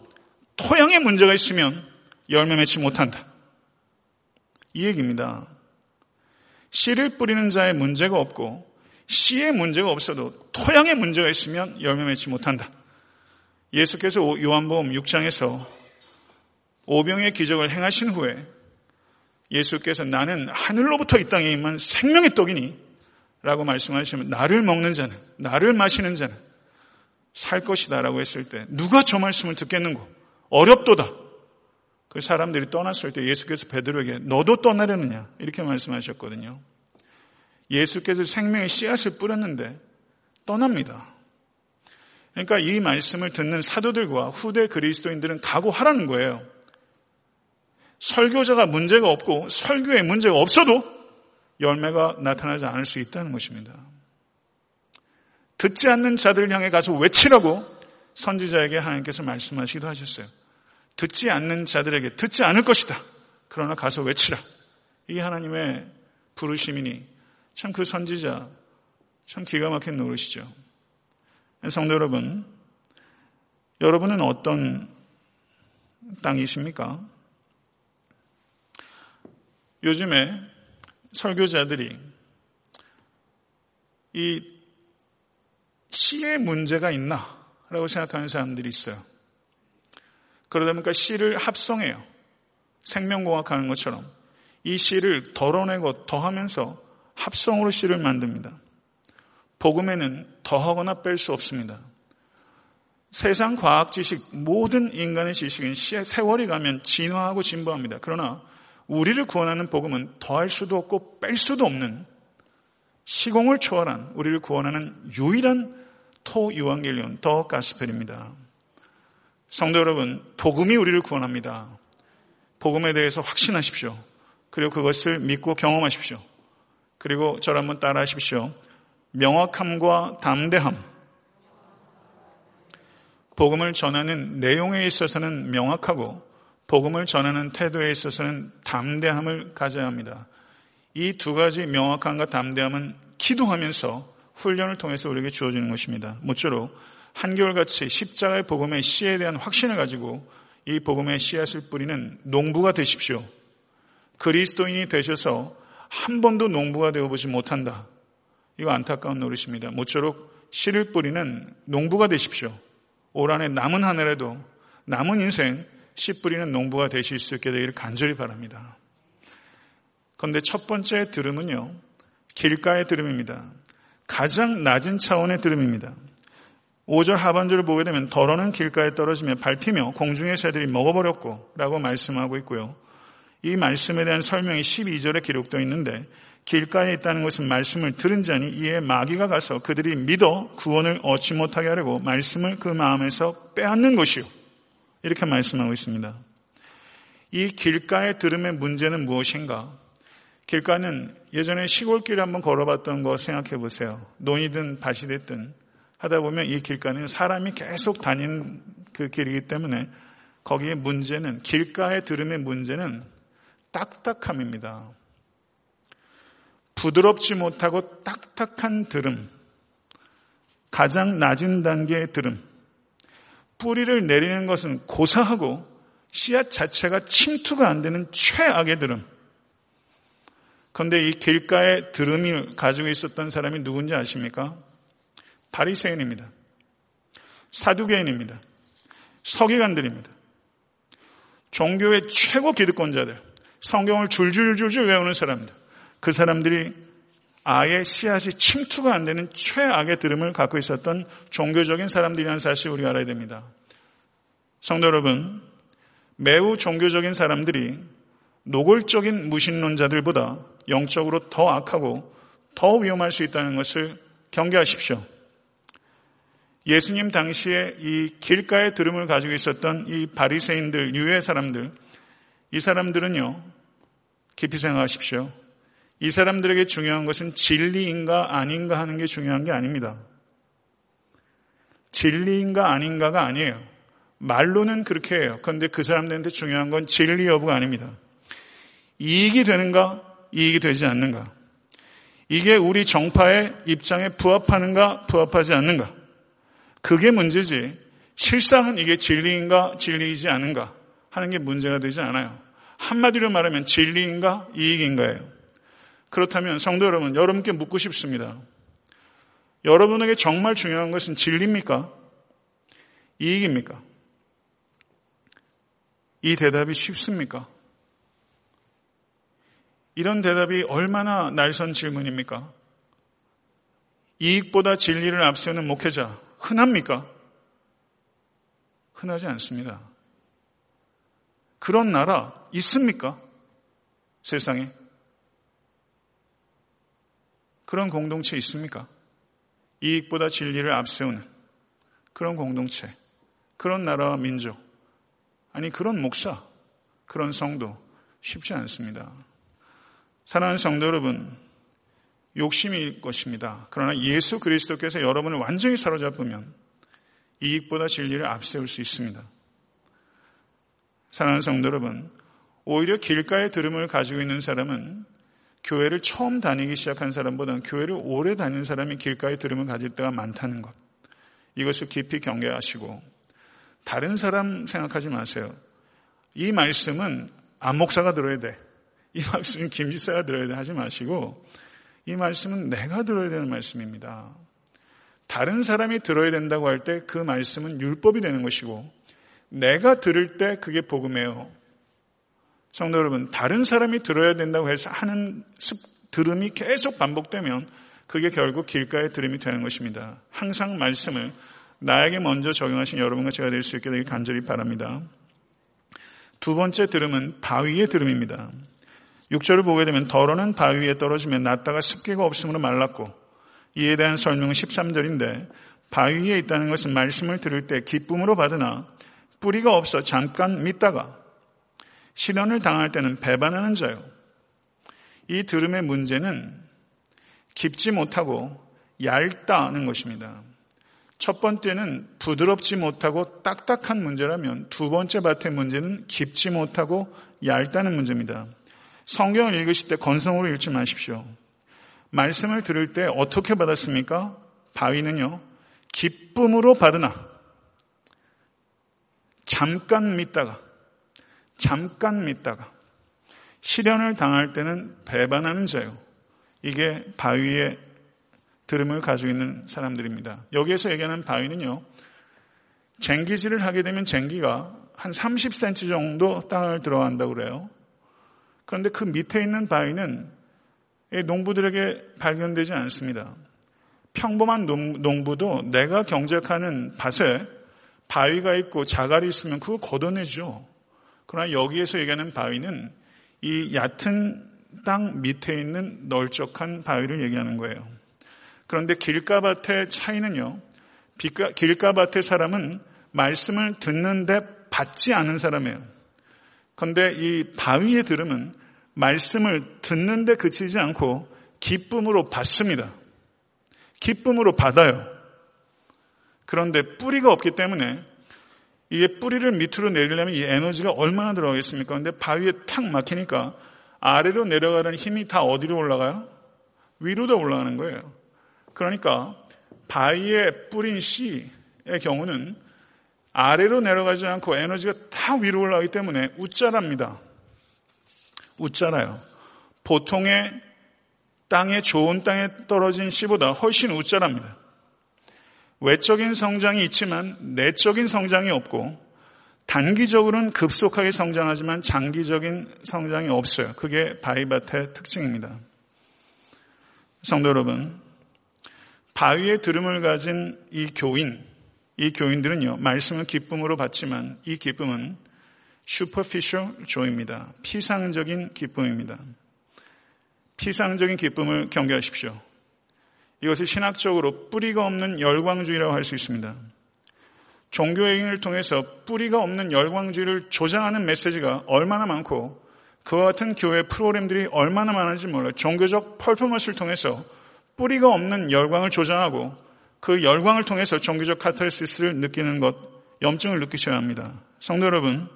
토양에 문제가 있으면 열매 맺지 못한다. 이 얘기입니다. 씨를 뿌리는 자의 문제가 없고 씨의 문제가 없어도 토양에 문제가 있으면 열매 맺지 못한다. 예수께서 요한복음 6장에서 오병의 기적을 행하신 후에 예수께서 나는 하늘로부터 이 땅에 임한 생명의 떡이니 라고 말씀하시면 나를 먹는 자는 나를 마시는 자는 살 것이다 라고 했을 때 누가 저 말씀을 듣겠는고 어렵도다 그 사람들이 떠났을 때 예수께서 베드로에게 너도 떠나려느냐 이렇게 말씀하셨거든요 예수께서 생명의 씨앗을 뿌렸는데 떠납니다 그러니까 이 말씀을 듣는 사도들과 후대 그리스도인들은 각오하라는 거예요 설교자가 문제가 없고 설교에 문제가 없어도 열매가 나타나지 않을 수 있다는 것입니다. 듣지 않는 자들을 향해 가서 외치라고 선지자에게 하나님께서 말씀하시기도 하셨어요. 듣지 않는 자들에게 듣지 않을 것이다. 그러나 가서 외치라. 이게 하나님의 부르심이니 참 그 선지자 참 기가 막힌 노릇이죠. 성도 여러분, 여러분은 어떤 땅이십니까? 요즘에 설교자들이 이 시의 문제가 있나? 라고 생각하는 사람들이 있어요. 그러다 보니까 시를 합성해요. 생명공학 하는 것처럼. 이 시를 덜어내고 더하면서 합성으로 시를 만듭니다. 복음에는 더하거나 뺄 수 없습니다. 세상 과학 지식, 모든 인간의 지식은 세월이 가면 진화하고 진보합니다. 그러나 우리를 구원하는 복음은 더할 수도 없고 뺄 수도 없는 시공을 초월한 우리를 구원하는 유일한 토 유앙겔리온 더 가스펠입니다. 성도 여러분, 복음이 우리를 구원합니다. 복음에 대해서 확신하십시오. 그리고 그것을 믿고 경험하십시오. 그리고 저를 한번 따라 하십시오. 명확함과 담대함. 복음을 전하는 내용에 있어서는 명확하고 복음을 전하는 태도에 있어서는 담대함을 가져야 합니다. 이 두 가지 명확함과 담대함은 기도하면서 훈련을 통해서 우리에게 주어지는 것입니다. 모쪼록 한결같이 십자가의 복음의 씨에 대한 확신을 가지고 이 복음의 씨앗을 뿌리는 농부가 되십시오. 그리스도인이 되셔서 한 번도 농부가 되어보지 못한다. 이거 안타까운 노릇입니다. 모쪼록 씨를 뿌리는 농부가 되십시오. 올 한해 남은 하늘에도 남은 인생 씨 뿌리는 농부가 되실 수 있게 되기를 간절히 바랍니다. 그런데 첫 번째 들음은요, 길가의 들음입니다. 가장 낮은 차원의 들음입니다. 5절 하반절을 보게 되면 덜어는 길가에 떨어지며 밟히며 공중의 새들이 먹어버렸고 라고 말씀하고 있고요. 이 말씀에 대한 설명이 12절에 기록되어 있는데 길가에 있다는 것은 말씀을 들은 자니 이에 마귀가 가서 그들이 믿어 구원을 얻지 못하게 하려고 말씀을 그 마음에서 빼앗는 것이요. 이렇게 말씀하고 있습니다. 이 길가에 들음의 문제는 무엇인가? 길가는 예전에 시골길 한번 걸어봤던 거 생각해 보세요. 논이든 밭이 됐든 하다 보면 이 길가는 사람이 계속 다니는 그 길이기 때문에 거기에 문제는 길가에 들음의 문제는 딱딱함입니다. 부드럽지 못하고 딱딱한 들음, 가장 낮은 단계의 들음, 뿌리를 내리는 것은 고사하고 씨앗 자체가 침투가 안 되는 최악의 들음. 그런데 이 길가에 들음을 가지고 있었던 사람이 누군지 아십니까? 바리새인입니다. 사두개인입니다. 서기관들입니다. 종교의 최고 기득권자들, 성경을 줄줄줄줄 외우는 사람들, 그 사람들이 아예 씨앗이 침투가 안 되는 최악의 들음을 갖고 있었던 종교적인 사람들이라는 사실 우리가 알아야 됩니다. 성도 여러분, 매우 종교적인 사람들이 노골적인 무신론자들보다 영적으로 더 악하고 더 위험할 수 있다는 것을 경계하십시오. 예수님 당시에 이 길가의 들음을 가지고 있었던 이 바리새인들, 유해 사람들, 이 사람들은요, 깊이 생각하십시오. 이 사람들에게 중요한 것은 진리인가 아닌가 하는 게 중요한 게 아닙니다. 진리인가 아닌가가 아니에요. 말로는 그렇게 해요. 그런데 그 사람들한테 중요한 건 진리 여부가 아닙니다. 이익이 되는가, 이익이 되지 않는가. 이게 우리 정파의 입장에 부합하는가, 부합하지 않는가. 그게 문제지. 실상은 이게 진리인가, 진리이지 않은가 하는 게 문제가 되지 않아요. 한마디로 말하면 진리인가, 이익인가예요. 그렇다면 성도 여러분, 여러분께 묻고 싶습니다. 여러분에게 정말 중요한 것은 진리입니까? 이익입니까? 이 대답이 쉽습니까? 이런 대답이 얼마나 날선 질문입니까? 이익보다 진리를 앞세우는 목회자, 흔합니까? 흔하지 않습니다. 그런 나라 있습니까? 세상에? 그런 공동체 있습니까? 이익보다 진리를 앞세우는 그런 공동체, 그런 나라와 민족, 아니 그런 목사, 그런 성도 쉽지 않습니다. 사랑하는 성도 여러분, 욕심일 것입니다. 그러나 예수 그리스도께서 여러분을 완전히 사로잡으면 이익보다 진리를 앞세울 수 있습니다. 사랑하는 성도 여러분, 오히려 길가에 들음을 가지고 있는 사람은 교회를 처음 다니기 시작한 사람보다는 교회를 오래 다니는 사람이 길가에 들음을 가질 때가 많다는 것. 이것을 깊이 경계하시고 다른 사람 생각하지 마세요. 이 말씀은 안 목사가 들어야 돼. 이 말씀은 김 지사가 들어야 돼 하지 마시고 이 말씀은 내가 들어야 되는 말씀입니다. 다른 사람이 들어야 된다고 할 때 그 말씀은 율법이 되는 것이고 내가 들을 때 그게 복음이에요. 성도 여러분, 다른 사람이 들어야 된다고 해서 하는 습, 들음이 계속 반복되면 그게 결국 길가의 들음이 되는 것입니다. 항상 말씀을 나에게 먼저 적용하신 여러분과 제가 될 수 있게 되길 간절히 바랍니다. 두 번째 들음은 바위의 들음입니다. 6절을 보게 되면 더러는 바위 위에 떨어지면 낫다가 습기가 없으므로 말랐고 이에 대한 설명은 13절인데 바위 위에 있다는 것은 말씀을 들을 때 기쁨으로 받으나 뿌리가 없어 잠깐 믿다가 시련을 당할 때는 배반하는 자요. 이 들음의 문제는 깊지 못하고 얇다는 것입니다. 첫 번째는 부드럽지 못하고 딱딱한 문제라면 두 번째 밭의 문제는 깊지 못하고 얇다는 문제입니다. 성경을 읽으실 때 건성으로 읽지 마십시오. 말씀을 들을 때 어떻게 받았습니까? 바위는요, 기쁨으로 받으나, 잠깐 믿다가, 잠깐 믿다가 시련을 당할 때는 배반하는 자요. 이게 바위의 들음을 가지고 있는 사람들입니다. 여기에서 얘기하는 바위는요. 쟁기질을 하게 되면 쟁기가 한 30cm 정도 땅을 들어간다고 그래요. 그런데 그 밑에 있는 바위는 농부들에게 발견되지 않습니다. 평범한 농부도 내가 경작하는 밭에 바위가 있고 자갈이 있으면 그거 걷어내죠. 그러나 여기에서 얘기하는 바위는 이 얕은 땅 밑에 있는 널쩍한 바위를 얘기하는 거예요. 그런데 길가밭의 차이는요. 길가밭의 사람은 말씀을 듣는데 받지 않은 사람이에요. 그런데 이 바위에 들으면 말씀을 듣는데 그치지 않고 기쁨으로 받습니다. 기쁨으로 받아요. 그런데 뿌리가 없기 때문에 이게 뿌리를 밑으로 내리려면 이 에너지가 얼마나 들어가겠습니까? 그런데 바위에 탁 막히니까 아래로 내려가는 힘이 다 어디로 올라가요? 위로도 올라가는 거예요. 그러니까 바위에 뿌린 씨의 경우는 아래로 내려가지 않고 에너지가 다 위로 올라가기 때문에 웃자랍니다. 웃자라요. 보통의 땅에 좋은 땅에 떨어진 씨보다 훨씬 웃자랍니다. 외적인 성장이 있지만 내적인 성장이 없고 단기적으로는 급속하게 성장하지만 장기적인 성장이 없어요. 그게 바위밭의 특징입니다. 성도 여러분, 바위의 들음을 가진 이 교인, 이 교인들은요, 말씀을 기쁨으로 받지만 이 기쁨은 슈퍼피셜 조입니다. 피상적인 기쁨입니다. 피상적인 기쁨을 경계하십시오. 이것을 신학적으로 뿌리가 없는 열광주의라고 할 수 있습니다. 종교행위를 통해서 뿌리가 없는 열광주의를 조장하는 메시지가 얼마나 많고 그와 같은 교회 프로그램들이 얼마나 많은지 몰라요. 종교적 펄포먼스를 통해서 뿌리가 없는 열광을 조장하고 그 열광을 통해서 종교적 카타르시스를 느끼는 것 염증을 느끼셔야 합니다. 성도 여러분,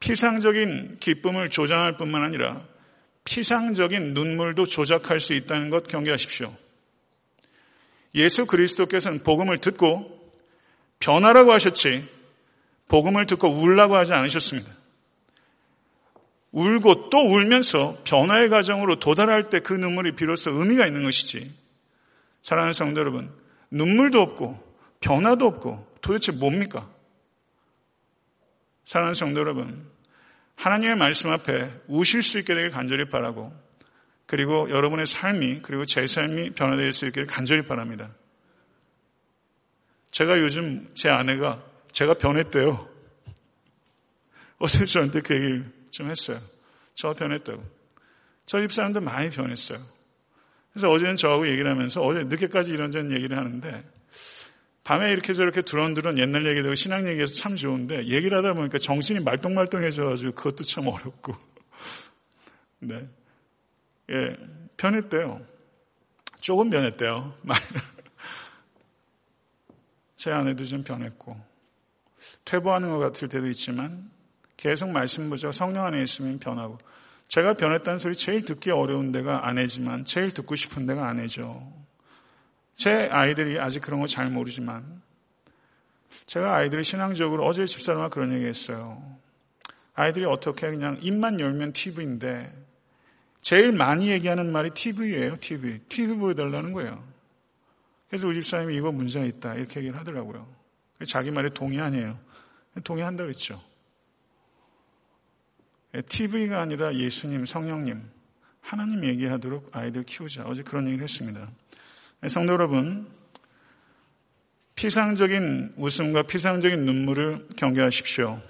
피상적인 기쁨을 조장할 뿐만 아니라 피상적인 눈물도 조작할 수 있다는 것 경계하십시오. 예수 그리스도께서는 복음을 듣고 변화라고 하셨지 복음을 듣고 울라고 하지 않으셨습니다. 울고 또 울면서 변화의 과정으로 도달할 때 그 눈물이 비로소 의미가 있는 것이지. 사랑하는 성도 여러분, 눈물도 없고 변화도 없고 도대체 뭡니까? 사랑하는 성도 여러분, 하나님의 말씀 앞에 우실 수 있게 되길 간절히 바라고 그리고 여러분의 삶이 그리고 제 삶이 변화될 수 있기를 간절히 바랍니다. 제가 요즘 제 아내가 제가 변했대요. 어제 저한테 그 얘기를 좀 했어요. 저 변했다고. 저희 집사람도 많이 변했어요. 그래서 어제는 저하고 얘기를 하면서 어제 늦게까지 이런저런 얘기를 하는데 밤에 이렇게 저렇게 두런두런 옛날 얘기도 신앙 얘기해서 참 좋은데 얘기를 하다 보니까 정신이 말똥말똥해져가지고 그것도 참 어렵고. 네. 예, 변했대요. 조금 변했대요. 제 아내도 좀 변했고. 퇴보하는 것 같을 때도 있지만 계속 말씀 보죠. 성령 안에 있으면 변하고. 제가 변했다는 소리 제일 듣기 어려운 데가 아내지만 제일 듣고 싶은 데가 아내죠. 제 아이들이 아직 그런 거 잘 모르지만 제가 아이들이 신앙적으로 어제 집사람과 그런 얘기 했어요. 아이들이 어떻게 그냥 입만 열면 TV인데 제일 많이 얘기하는 말이 TV예요, TV. TV 보여달라는 거예요. 그래서 우리 집사님이 이거 문제가 있다. 이렇게 얘기를 하더라고요. 자기 말에 동의 아니에요. 동의한다고 했죠. TV가 아니라 예수님, 성령님, 하나님 얘기하도록 아이들 키우자. 어제 그런 얘기를 했습니다. 네, 성도 여러분, 피상적인 웃음과 피상적인 눈물을 경계하십시오.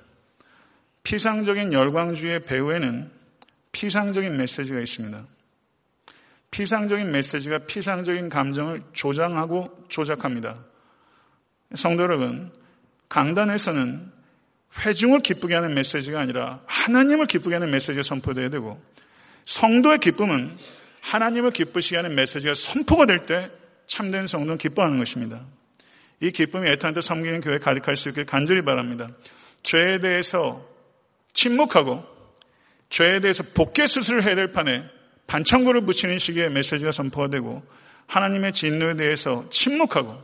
피상적인 열광주의 배후에는 피상적인 메시지가 있습니다. 피상적인 메시지가 피상적인 감정을 조장하고 조작합니다. 성도 여러분, 강단에서는 회중을 기쁘게 하는 메시지가 아니라 하나님을 기쁘게 하는 메시지가 선포되어야 되고 성도의 기쁨은 하나님을 기쁘시게 하는 메시지가 선포가 될 때 참된 성도는 기뻐하는 것입니다. 이 기쁨이 애타한테 섬기는 교회 가득할 수 있길 간절히 바랍니다. 죄에 대해서 침묵하고 죄에 대해서 복귀 수술을 해야 될 판에 반창고를 붙이는 식의 메시지가 선포가 되고 하나님의 진노에 대해서 침묵하고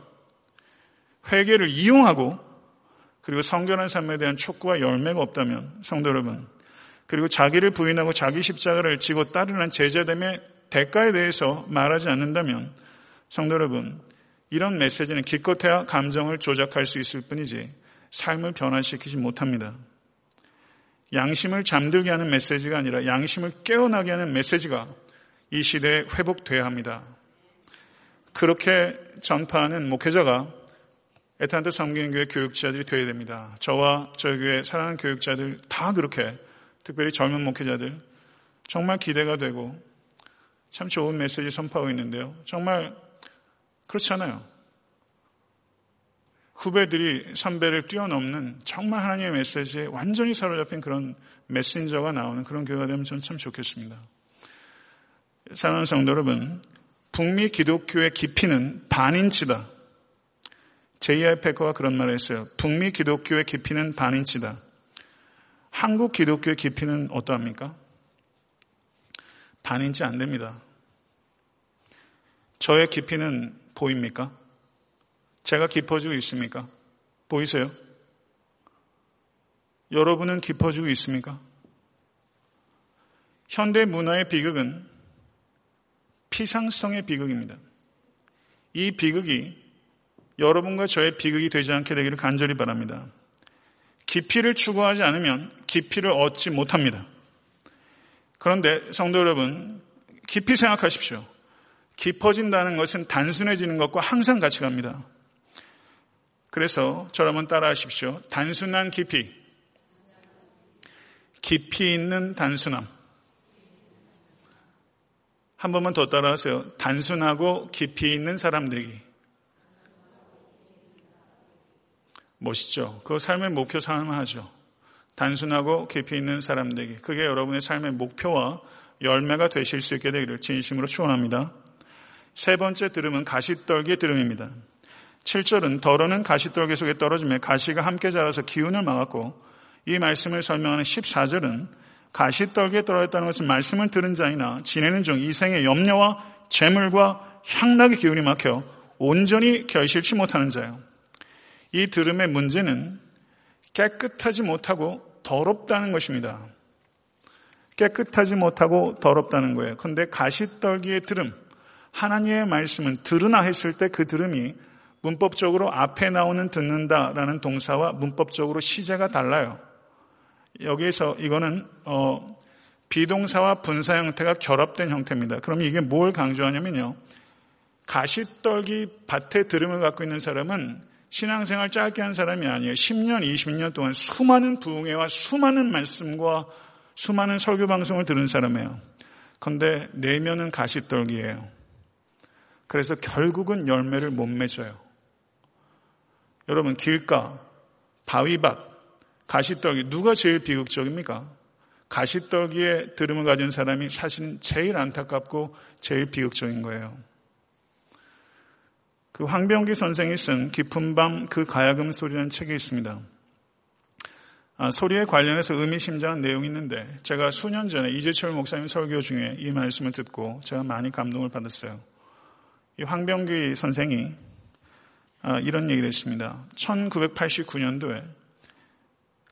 회개를 이용하고 그리고 성결한 삶에 대한 촉구와 열매가 없다면 성도 여러분 그리고 자기를 부인하고 자기 십자가를 지고 따르는 제자됨의 대가에 대해서 말하지 않는다면 성도 여러분, 이런 메시지는 기껏해야 감정을 조작할 수 있을 뿐이지 삶을 변화시키지 못합니다. 양심을 잠들게 하는 메시지가 아니라 양심을 깨어나게 하는 메시지가 이 시대에 회복돼야 합니다. 그렇게 전파하는 목회자가 에탄트 섬기는 교회 교육자들이 되어야 됩니다. 저와 저희 교회 사랑하는 교육자들 다 그렇게 특별히 젊은 목회자들 정말 기대가 되고 참 좋은 메시지 선포하고 있는데요. 정말 그렇잖아요. 후배들이 선배를 뛰어넘는 정말 하나님의 메시지에 완전히 사로잡힌 그런 메신저가 나오는 그런 교회가 되면 저는 참 좋겠습니다. 사랑하는 성도 여러분, 북미 기독교의 깊이는 반인치다. J.I. 패커가 그런 말을 했어요. 북미 기독교의 깊이는 반인치다. 한국 기독교의 깊이는 어떠합니까? 반인치 안 됩니다. 저의 깊이는 보입니까? 제가 깊어지고 있습니까? 보이세요? 여러분은 깊어지고 있습니까? 현대 문화의 비극은 피상성의 비극입니다. 이 비극이 여러분과 저의 비극이 되지 않게 되기를 간절히 바랍니다. 깊이를 추구하지 않으면 깊이를 얻지 못합니다. 그런데 성도 여러분, 깊이 생각하십시오. 깊어진다는 것은 단순해지는 것과 항상 같이 갑니다. 그래서 저를 따라 하십시오. 단순한 깊이. 깊이 있는 단순함. 한 번만 더 따라 하세요. 단순하고 깊이 있는 사람 되기. 멋있죠? 그 삶의 목표 삼아하죠. 단순하고 깊이 있는 사람 되기. 그게 여러분의 삶의 목표와 열매가 되실 수 있게 되기를 진심으로 축원합니다. 세 번째 들음은 가시떨기 들음입니다. 7절은 더러는 가시떨기 속에 떨어지며 가시가 함께 자라서 기운을 막았고 이 말씀을 설명하는 14절은 가시떨기에 떨어졌다는 것은 말씀을 들은 자이나 지내는 중 이생의 염려와 재물과 향락의 기운이 막혀 온전히 결실치 못하는 자예요. 이 들음의 문제는 깨끗하지 못하고 더럽다는 것입니다. 깨끗하지 못하고 더럽다는 거예요. 그런데 가시떨기의 들음, 하나님의 말씀은 들으나 했을 때 그 들음이 문법적으로 앞에 나오는 듣는다라는 동사와 문법적으로 시제가 달라요. 여기에서 이거는 어, 비동사와 분사 형태가 결합된 형태입니다. 그럼 이게 뭘 강조하냐면요. 가시떨기 밭에 들음을 갖고 있는 사람은 신앙생활 짧게 한 사람이 아니에요. 10년, 20년 동안 수많은 부흥회와 수많은 말씀과 수많은 설교 방송을 들은 사람이에요. 그런데 내면은 가시떨기예요. 그래서 결국은 열매를 못 맺어요. 여러분 길가, 바위밭, 가시떨기 누가 제일 비극적입니까? 가시떨기에 들음을 가진 사람이 사실은 제일 안타깝고 제일 비극적인 거예요. 그 황병기 선생이 쓴 깊은 밤 그 가야금 소리라는 책이 있습니다. 아, 소리에 관련해서 의미심장한 내용이 있는데 제가 수년 전에 이재철 목사님 설교 중에 이 말씀을 듣고 제가 많이 감동을 받았어요. 이 황병기 선생이 아, 이런 얘기를 했습니다. 1989년도에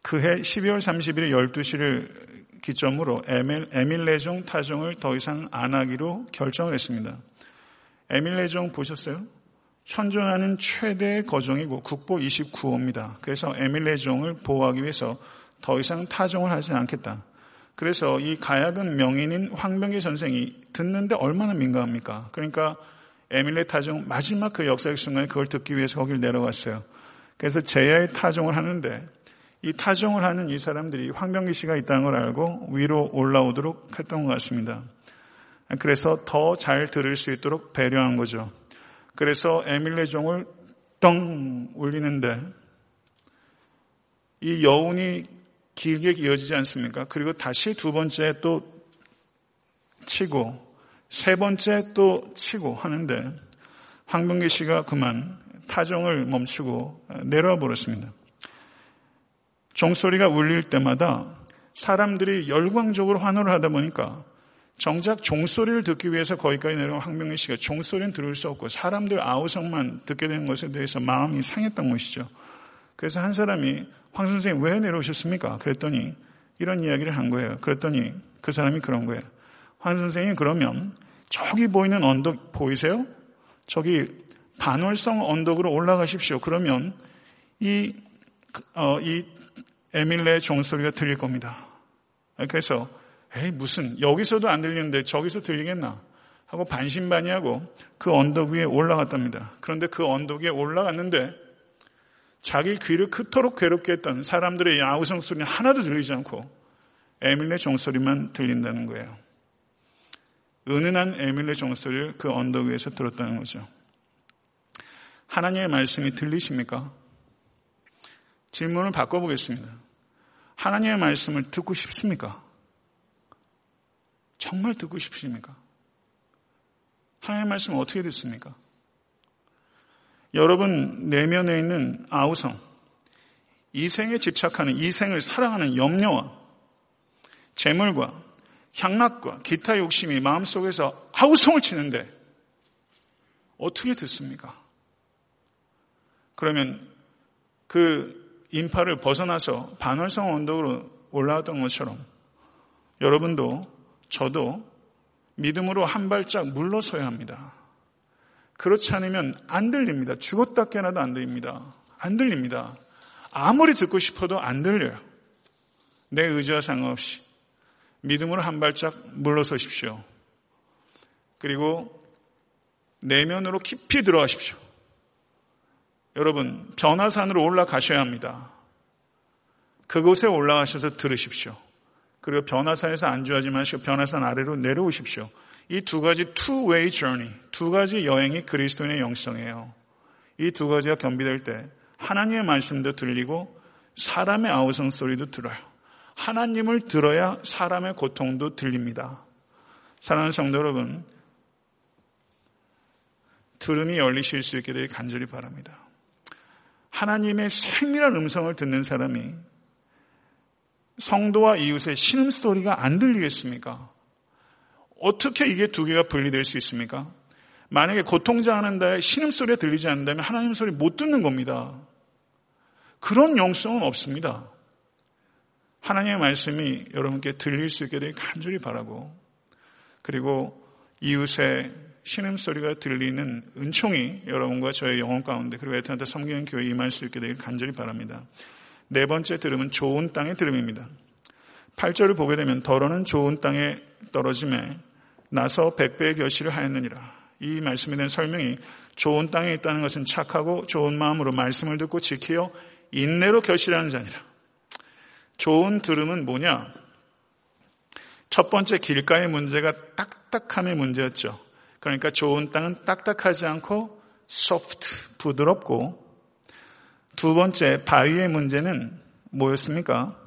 그해 12월 30일 12시를 기점으로 에밀, 레종 타종을 더 이상 안 하기로 결정을 했습니다. 에밀 레종 보셨어요? 현존하는 최대 거종이고 국보 29호입니다. 그래서 에밀 레종을 보호하기 위해서 더 이상 타종을 하지 않겠다. 그래서 이 가야금 명인인 황병기 선생이 듣는데 얼마나 민감합니까? 그러니까 에밀레 타종 마지막 그 역사의 순간에 그걸 듣기 위해서 거길 내려갔어요. 그래서 제야의 타종을 하는데 이 타종을 하는 이 사람들이 황병기 씨가 있다는 걸 알고 위로 올라오도록 했던 것 같습니다. 그래서 더 잘 들을 수 있도록 배려한 거죠. 그래서 에밀레 종을 떵 울리는데 이 여운이 길게 이어지지 않습니까? 그리고 다시 두 번째 또 치고 세 번째 또 치고 하는데 황병기 씨가 그만 타종을 멈추고 내려와 버렸습니다. 종소리가 울릴 때마다 사람들이 열광적으로 환호를 하다 보니까 정작 종소리를 듣기 위해서 거기까지 내려온 황병기 씨가 종소리는 들을 수 없고 사람들 아우성만 듣게 된 것에 대해서 마음이 상했던 것이죠. 그래서 한 사람이 황 선생님 왜 내려오셨습니까? 그랬더니 이런 이야기를 한 거예요. 그랬더니 그 사람이 그런 거예요. 황 선생님 그러면 저기 보이는 언덕 보이세요? 저기 반월성 언덕으로 올라가십시오. 그러면 이, 어, 이 에밀레의 종소리가 들릴 겁니다. 그래서 에이 무슨 여기서도 안 들리는데 저기서 들리겠나 하고 반신반의하고 그 언덕 위에 올라갔답니다. 그런데 그 언덕 위에 올라갔는데 자기 귀를 그토록 괴롭게 했던 사람들의 야우성 소리는 하나도 들리지 않고 에밀레 종소리만 들린다는 거예요. 은은한 에밀레 종소리를 그 언덕 위에서 들었다는 거죠. 하나님의 말씀이 들리십니까? 질문을 바꿔보겠습니다. 하나님의 말씀을 듣고 싶습니까? 정말 듣고 싶으십니까? 하나님의 말씀 어떻게 듣습니까? 여러분 내면에 있는 아우성, 이생에 집착하는 이생을 사랑하는 염려와 재물과 향락과 기타 욕심이 마음속에서 아우성을 치는데 어떻게 듣습니까? 그러면 그 인파를 벗어나서 반월성 언덕으로 올라왔던 것처럼 여러분도 저도 믿음으로 한 발짝 물러서야 합니다. 그렇지 않으면 안 들립니다. 죽었다 깨나도 안 들립니다. 안 들립니다. 아무리 듣고 싶어도 안 들려요. 내 의지와 상관없이 믿음으로 한 발짝 물러서십시오. 그리고 내면으로 깊이 들어가십시오. 여러분, 변화산으로 올라가셔야 합니다. 그곳에 올라가셔서 들으십시오. 그리고 변화산에서 안주하지 마시고 변화산 아래로 내려오십시오. 이 두 가지 two-way 두 가지 여행이 그리스도인의 영성이에요. 이 두 가지가 겸비될 때 하나님의 말씀도 들리고 사람의 아우성 소리도 들어요. 하나님을 들어야 사람의 고통도 들립니다. 사랑하는 성도 여러분, 들음이 열리실 수 있게 되길 간절히 바랍니다. 하나님의 생밀한 음성을 듣는 사람이 성도와 이웃의 신음소리가 안 들리겠습니까? 어떻게 이게 두 개가 분리될 수 있습니까? 만약에 고통자하는데 신음 소리가 들리지 않는다면 하나님 소리 못 듣는 겁니다. 그런 영성은 없습니다. 하나님의 말씀이 여러분께 들릴 수 있게 되길 간절히 바라고 그리고 이웃의 신음 소리가 들리는 은총이 여러분과 저의 영혼 가운데 그리고 에트나타 성경 교회에 임할 수 있게 되길 간절히 바랍니다. 네 번째 들음은 좋은 땅의 들음입니다. 8절을 보게 되면 더러는 좋은 땅에 떨어짐에 나서 백배의 결실을 하였느니라. 이 말씀에 대한 설명이 좋은 땅에 있다는 것은 착하고 좋은 마음으로 말씀을 듣고 지키어 인내로 결실하는 자니라. 좋은 들음은 뭐냐? 첫 번째 길가의 문제가 딱딱함의 문제였죠. 그러니까 좋은 땅은 딱딱하지 않고 소프트, 부드럽고 두 번째 바위의 문제는 뭐였습니까?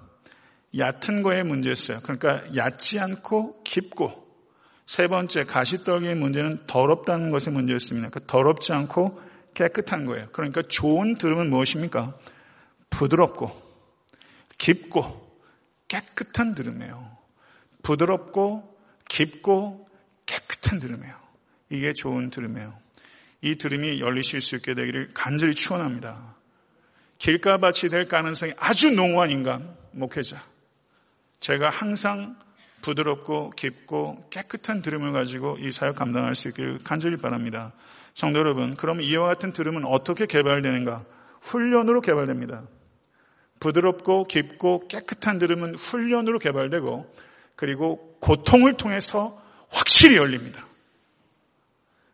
얕은 거의 문제였어요. 그러니까 얕지 않고 깊고 세 번째 가시떨기의 문제는 더럽다는 것의 문제였습니다. 그러니까 더럽지 않고 깨끗한 거예요. 그러니까 좋은 들음은 무엇입니까? 부드럽고 깊고 깨끗한 들음이에요. 부드럽고 깊고 깨끗한 들음이에요. 이게 좋은 들음이에요. 이 들음이 열리실 수 있게 되기를 간절히 축원합니다. 길가밭이 될 가능성이 아주 농후한 인간 목회자. 제가 항상 부드럽고 깊고 깨끗한 들음을 가지고 이 사역 감당할 수 있기를 간절히 바랍니다. 성도 여러분, 그럼 이와 같은 들음은 어떻게 개발되는가? 훈련으로 개발됩니다. 부드럽고 깊고 깨끗한 들음은 훈련으로 개발되고 그리고 고통을 통해서 확실히 열립니다.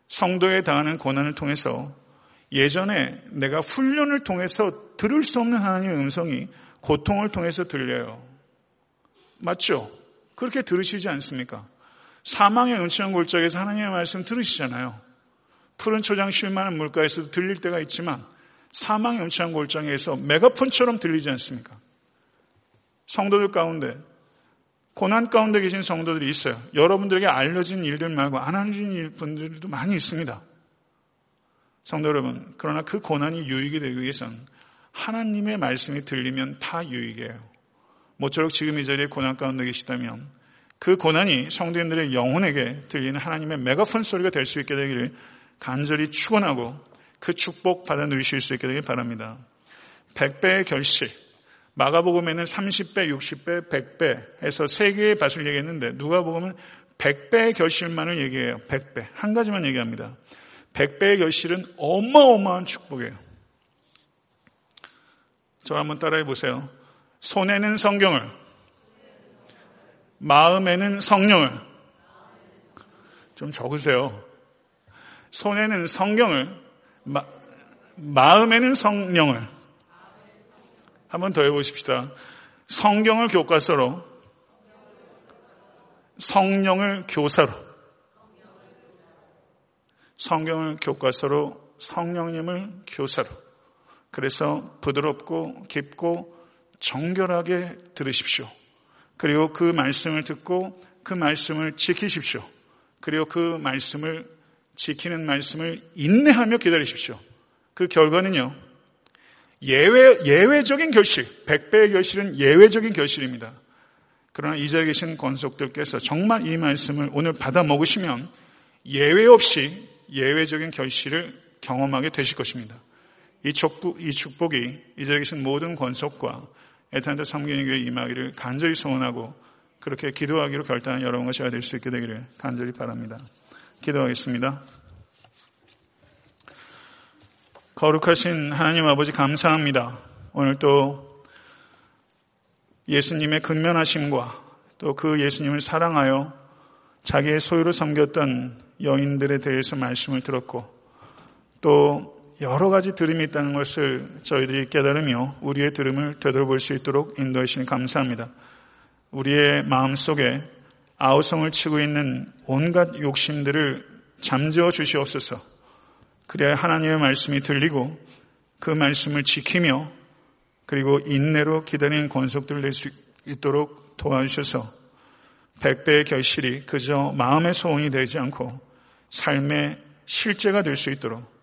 성도에 당하는 고난을 통해서 예전에 내가 훈련을 통해서 들을 수 없는 하나님의 음성이 고통을 통해서 들려요. 맞죠? 그렇게 들으시지 않습니까? 사망의 은치한 골짜기에서 하나님의 말씀 들으시잖아요. 푸른 초장 쉴 만한 물가에서도 들릴 때가 있지만 사망의 은치한 골짜기에서 메가폰처럼 들리지 않습니까? 성도들 가운데 고난 가운데 계신 성도들이 있어요. 여러분들에게 알려진 일들 말고 안 알려진 분들도 많이 있습니다. 성도 여러분, 그러나 그 고난이 유익이 되기 위해선 하나님의 말씀이 들리면 다 유익이에요. 모쪼록 지금 이 자리에 고난 가운데 계시다면 그 고난이 성도인들의 영혼에게 들리는 하나님의 메가폰 소리가 될 수 있게 되기를 간절히 축원하고 그 축복 받아 누리실 수 있게 되길 바랍니다. 100배의 결실. 마가복음에는 30배, 60배, 100배 해서 세 개의 밭을 얘기했는데 누가복음은 100배의 결실만을 얘기해요. 100배. 한 가지만 얘기합니다. 100배의 결실은 어마어마한 축복이에요. 저 한번 따라해 보세요. 손에는 성경을, 마음에는 성령을. 좀 적으세요. 손에는 성경을, 마, 마음에는 성령을. 한번 더 해보십시다. 성경을 교과서로, 성령을 교사로, 성경을 교과서로, 성령님을 교사로. 그래서 부드럽고 깊고 정결하게 들으십시오. 그리고 그 말씀을 듣고 그 말씀을 지키십시오. 그리고 그 말씀을 지키는 말씀을 인내하며 기다리십시오. 그 결과는요, 예외, 예외적인 결실, 백배의 결실은 예외적인 결실입니다. 그러나 이 자리에 계신 권속들께서 정말 이 말씀을 오늘 받아 먹으시면 예외 없이 예외적인 결실을 경험하게 되실 것입니다. 이 축복, 이 축복이 이 자리에 계신 모든 권속과 에탄드 성경의 교회 임하기를 간절히 소원하고 그렇게 기도하기로 결단한 여러분과 제가 될 수 있게 되기를 간절히 바랍니다. 기도하겠습니다. 거룩하신 하나님 아버지 감사합니다. 오늘 또 예수님의 근면하심과 또 그 예수님을 사랑하여 자기의 소유로 섬겼던 여인들에 대해서 말씀을 들었고 또 여러 가지 들음이 있다는 것을 저희들이 깨달으며 우리의 들음을 되돌아볼 수 있도록 인도해 주시니 감사합니다. 우리의 마음 속에 아우성을 치고 있는 온갖 욕심들을 잠재워 주시옵소서. 그래야 하나님의 말씀이 들리고 그 말씀을 지키며 그리고 인내로 기다리는 권속들을 낼 수 있도록 도와주셔서 백배의 결실이 그저 마음의 소원이 되지 않고 삶의 실제가 될 수 있도록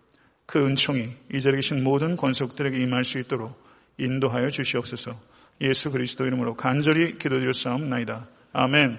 그 은총이 이 자리에 계신 모든 권속들에게 임할 수 있도록 인도하여 주시옵소서 예수 그리스도 이름으로 간절히 기도드렸사옵나이다. 아멘.